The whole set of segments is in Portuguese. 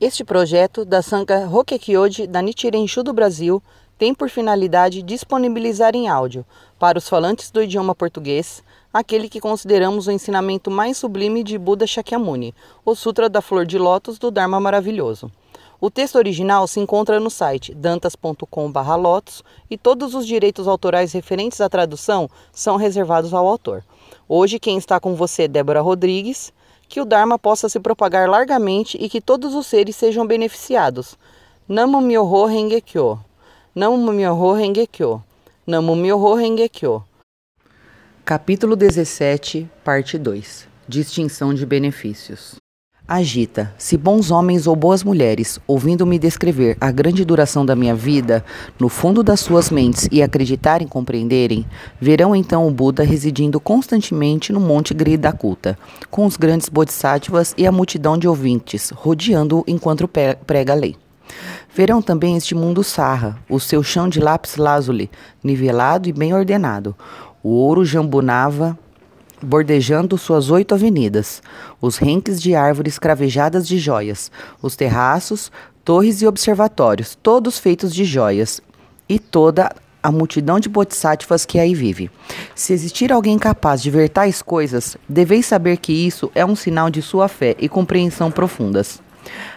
Este projeto da Sangha Rokekyoji da Nichiren Shu do Brasil tem por finalidade disponibilizar em áudio, para os falantes do idioma português, aquele que consideramos o ensinamento mais sublime de Buda Shakyamuni, o Sutra da Flor de Lótus do Dharma Maravilhoso. O texto original se encontra no site dantas.com/lotus e todos os direitos autorais referentes à tradução são reservados ao autor. Hoje quem está com você é Débora Rodrigues. Que o Dharma possa se propagar largamente e que todos os seres sejam beneficiados. Namo Myoho Renge Kyo. Namo Myoho Renge Kyo. Namo Myoho Renge Kyo. Capítulo 17, parte 2. Distinção de benefícios. Agita, se bons homens ou boas mulheres, ouvindo-me descrever a grande duração da minha vida, no fundo das suas mentes e acreditarem compreenderem, verão então o Buda residindo constantemente no Monte Gridakuta, com os grandes bodhisattvas e a multidão de ouvintes, rodeando-o enquanto prega a lei. Verão também este mundo sarra, o seu chão de lápis lazuli, nivelado e bem ordenado, o ouro jambunava bordejando suas oito avenidas, os renques de árvores cravejadas de joias, os terraços, torres e observatórios, todos feitos de joias, e toda a multidão de bodhisattvas que aí vive. Se existir alguém capaz de ver tais coisas, deveis saber que isso é um sinal de sua fé e compreensão profundas.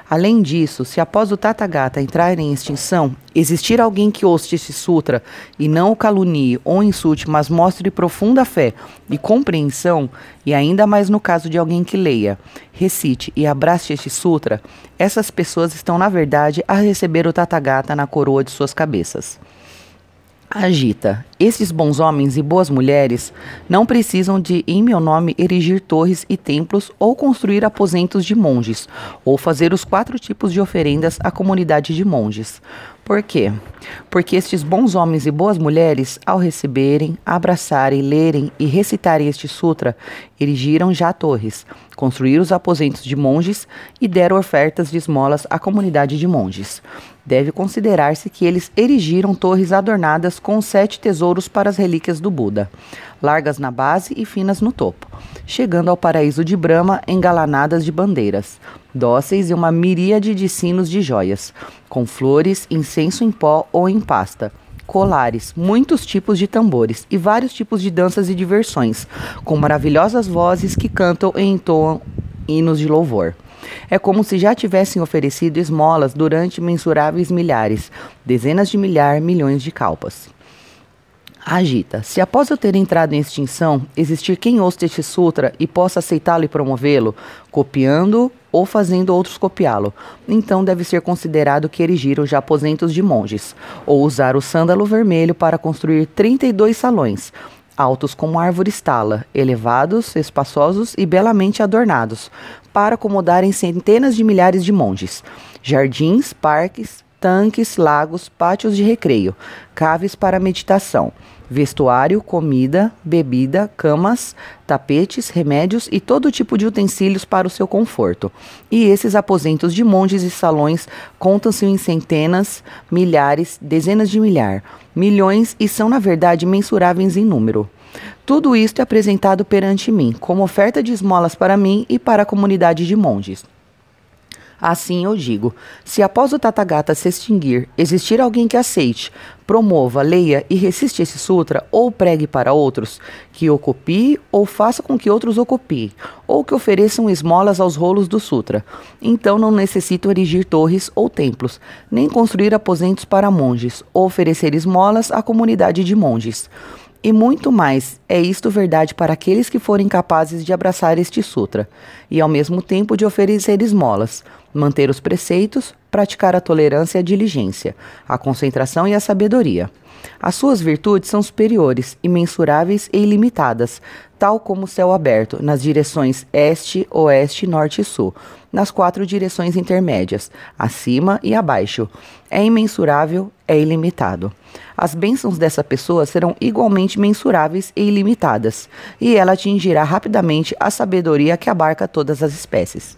Além disso, se após o Tathagata entrar em extinção, existir alguém que ouça este sutra e não o calunie ou insulte, mas mostre profunda fé e compreensão, e ainda mais no caso de alguém que leia, recite e abrace este sutra, essas pessoas estão, na verdade, a receber o Tathagata na coroa de suas cabeças. Agita. Esses bons homens e boas mulheres não precisam de, em meu nome, erigir torres e templos ou construir aposentos de monges, ou fazer os quatro tipos de oferendas à comunidade de monges. Por quê? Porque estes bons homens e boas mulheres, ao receberem, abraçarem, lerem e recitarem este sutra, erigiram já torres, construíram os aposentos de monges e deram ofertas de esmolas à comunidade de monges. Deve considerar-se que eles erigiram torres adornadas com sete tesouros para as relíquias do Buda, largas na base e finas no topo, chegando ao paraíso de Brahma engalanadas de bandeiras, dóceis e uma miríade de sinos de joias, com flores, incenso em pó ou em pasta, colares, muitos tipos de tambores e vários tipos de danças e diversões, com maravilhosas vozes que cantam e entoam hinos de louvor. É como se já tivessem oferecido esmolas durante mensuráveis milhares, dezenas de milhar, milhões de calpas. Agita. Se após eu ter entrado em extinção, existir quem ouça este sutra e possa aceitá-lo e promovê-lo, copiando ou fazendo outros copiá-lo, então deve ser considerado que erigiram já aposentos de monges, ou usar o sândalo vermelho para construir 32 salões, altos como árvores tala, elevados, espaçosos e belamente adornados, para acomodarem centenas de milhares de monges, jardins, parques, tanques, lagos, pátios de recreio, caves para meditação, vestuário, comida, bebida, camas, tapetes, remédios e todo tipo de utensílios para o seu conforto. E esses aposentos de monges e salões contam-se em centenas, milhares, dezenas de milhar, milhões e são, na verdade, mensuráveis em número. Tudo isto é apresentado perante mim, como oferta de esmolas para mim e para a comunidade de monges. Assim eu digo: se após o Tathagata se extinguir, existir alguém que aceite, promova, leia e resiste esse sutra, ou pregue para outros, que o copie ou faça com que outros o copiem, ou que ofereçam esmolas aos rolos do sutra, então não necessito erigir torres ou templos, nem construir aposentos para monges, ou oferecer esmolas à comunidade de monges. E muito mais, é isto verdade para aqueles que forem capazes de abraçar este sutra, e ao mesmo tempo de oferecer esmolas, manter os preceitos, praticar a tolerância e a diligência, a concentração e a sabedoria. As suas virtudes são superiores, imensuráveis e ilimitadas, tal como o céu aberto, nas direções este, oeste, norte e sul, nas quatro direções intermédias, acima e abaixo. É imensurável, é ilimitado. As bênçãos dessa pessoa serão igualmente mensuráveis e ilimitadas, e ela atingirá rapidamente a sabedoria que abarca todas as espécies.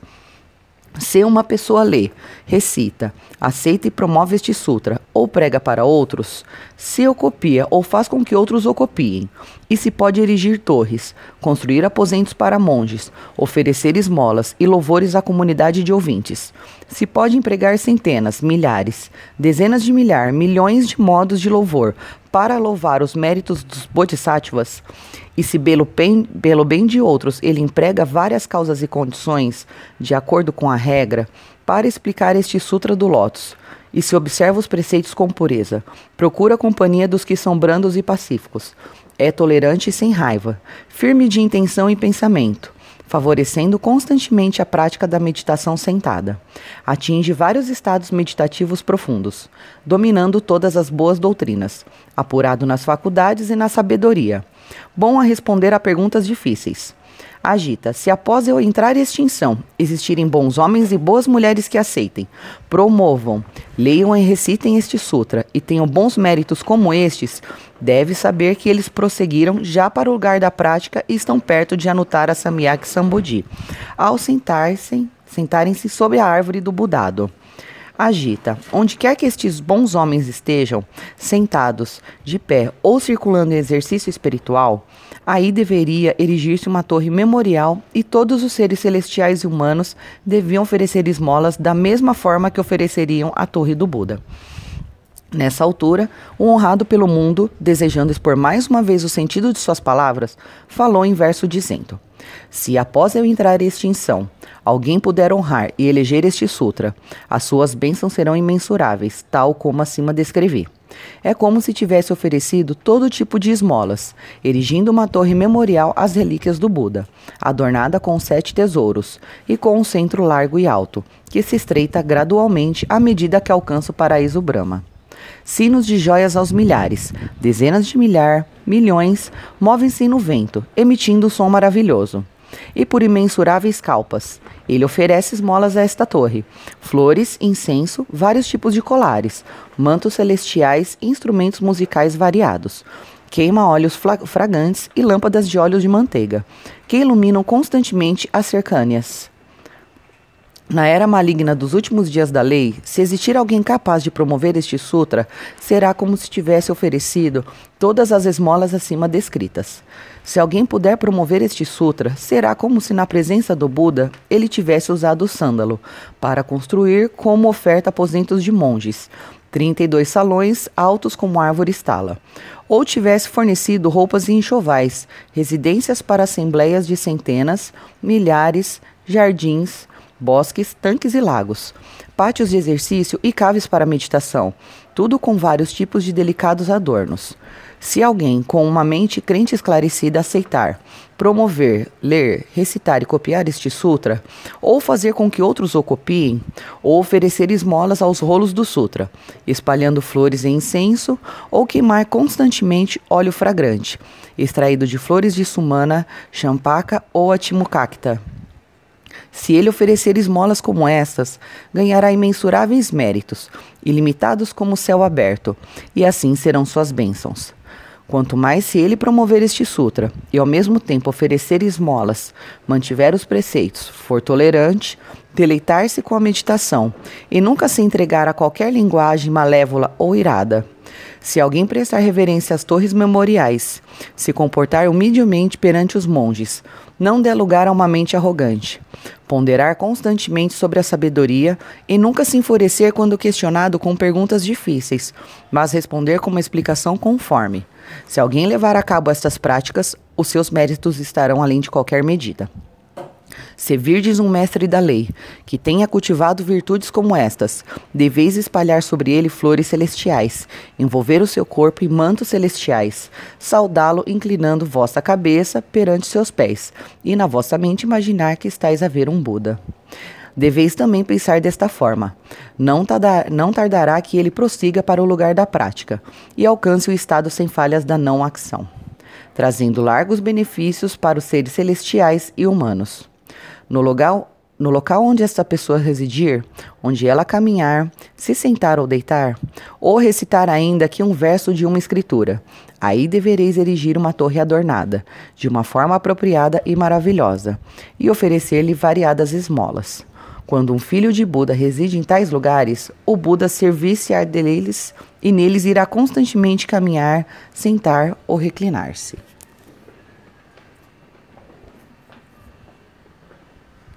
Se uma pessoa lê, recita, aceita e promove este sutra, ou prega para outros, se o copia ou faz com que outros o copiem, E se pode erigir torres, construir aposentos para monges, oferecer esmolas e louvores à comunidade de ouvintes. Se pode empregar centenas, milhares, dezenas de milhar, milhões de modos de louvor para louvar os méritos dos bodhisattvas. E se pelo bem, pelo bem de outros ele emprega várias causas e condições, de acordo com a regra, para explicar este Sutra do Lótus, e se observa os preceitos com pureza, procura a companhia dos que são brandos e pacíficos, é tolerante e sem raiva, firme de intenção e pensamento, favorecendo constantemente a prática da meditação sentada. Atinge vários estados meditativos profundos, dominando todas as boas doutrinas, apurado nas faculdades e na sabedoria. Bom a responder a perguntas difíceis agita. Se após eu entrar em extinção existirem bons homens e boas mulheres que aceitem, promovam, leiam e recitem este sutra e tenham bons méritos como estes, deve saber que eles prosseguiram já para o lugar da prática e estão perto de anotar a Samyak Sambodhi, ao sentar-se sentarem-se sob a árvore do Budado agita. Onde quer que estes bons homens estejam, sentados, de pé ou circulando em exercício espiritual, aí deveria erigir-se uma torre memorial e todos os seres celestiais e humanos deviam oferecer esmolas da mesma forma que ofereceriam a torre do Buda. Nessa altura, o honrado pelo mundo, desejando expor mais uma vez o sentido de suas palavras, falou em verso dizendo: Se após eu entrar em extinção, alguém puder honrar e eleger este sutra, as suas bênçãos serão imensuráveis, tal como acima descrevi. É como se tivesse oferecido todo tipo de esmolas, erigindo uma torre memorial às relíquias do Buda, adornada com sete tesouros e com um centro largo e alto, que se estreita gradualmente à medida que alcança o paraíso Brahma. Sinos de joias aos milhares, dezenas de milhar, milhões, movem-se no vento, emitindo um som maravilhoso. E por imensuráveis calpas, ele oferece esmolas a esta torre: flores, incenso, vários tipos de colares, mantos celestiais instrumentos musicais variados. Queima óleos fragantes e lâmpadas de óleo de manteiga, que iluminam constantemente as cercâneas. Na era maligna dos últimos dias da lei, se existir alguém capaz de promover este sutra, será como se tivesse oferecido todas as esmolas acima descritas. Se alguém puder promover este sutra, será como se na presença do Buda ele tivesse usado o sândalo para construir como oferta aposentos de monges, 32 salões altos como árvore estala, ou tivesse fornecido roupas e enxovais, residências para assembleias de centenas, milhares, jardins, bosques, tanques e lagos, pátios de exercício e caves para meditação, tudo com vários tipos de delicados adornos. Se alguém com uma mente crente esclarecida aceitar, promover, ler, recitar e copiar este sutra, ou fazer com que outros o copiem, ou oferecer esmolas aos rolos do sutra, espalhando flores e incenso, ou queimar constantemente óleo fragrante, extraído de flores de sumana, champaca ou atimukakta, se ele oferecer esmolas como estas, ganhará imensuráveis méritos, ilimitados como o céu aberto, e assim serão suas bênçãos. Quanto mais se ele promover este sutra e ao mesmo tempo oferecer esmolas, mantiver os preceitos, for tolerante, deleitar-se com a meditação e nunca se entregar a qualquer linguagem malévola ou irada, se alguém prestar reverência às torres memoriais, se comportar humildemente perante os monges, não der lugar a uma mente arrogante, ponderar constantemente sobre a sabedoria e nunca se enfurecer quando questionado com perguntas difíceis, mas responder com uma explicação conforme. Se alguém levar a cabo estas práticas, os seus méritos estarão além de qualquer medida. Se virdes um mestre da lei, que tenha cultivado virtudes como estas, deveis espalhar sobre ele flores celestiais, envolver o seu corpo em mantos celestiais, saudá-lo inclinando vossa cabeça perante seus pés, e na vossa mente imaginar que estáis a ver um Buda. Deveis também pensar desta forma: não, não tardará que ele prossiga para o lugar da prática e alcance o estado sem falhas da não ação, trazendo largos benefícios para os seres celestiais e humanos. No local, no local onde esta pessoa residir, onde ela caminhar, se sentar ou deitar, ou recitar ainda aqui um verso de uma escritura, aí devereis erigir uma torre adornada, de uma forma apropriada e maravilhosa, e oferecer-lhe variadas esmolas. Quando um filho de Buda reside em tais lugares, o Buda servir-se-á deles e neles irá constantemente caminhar, sentar ou reclinar-se.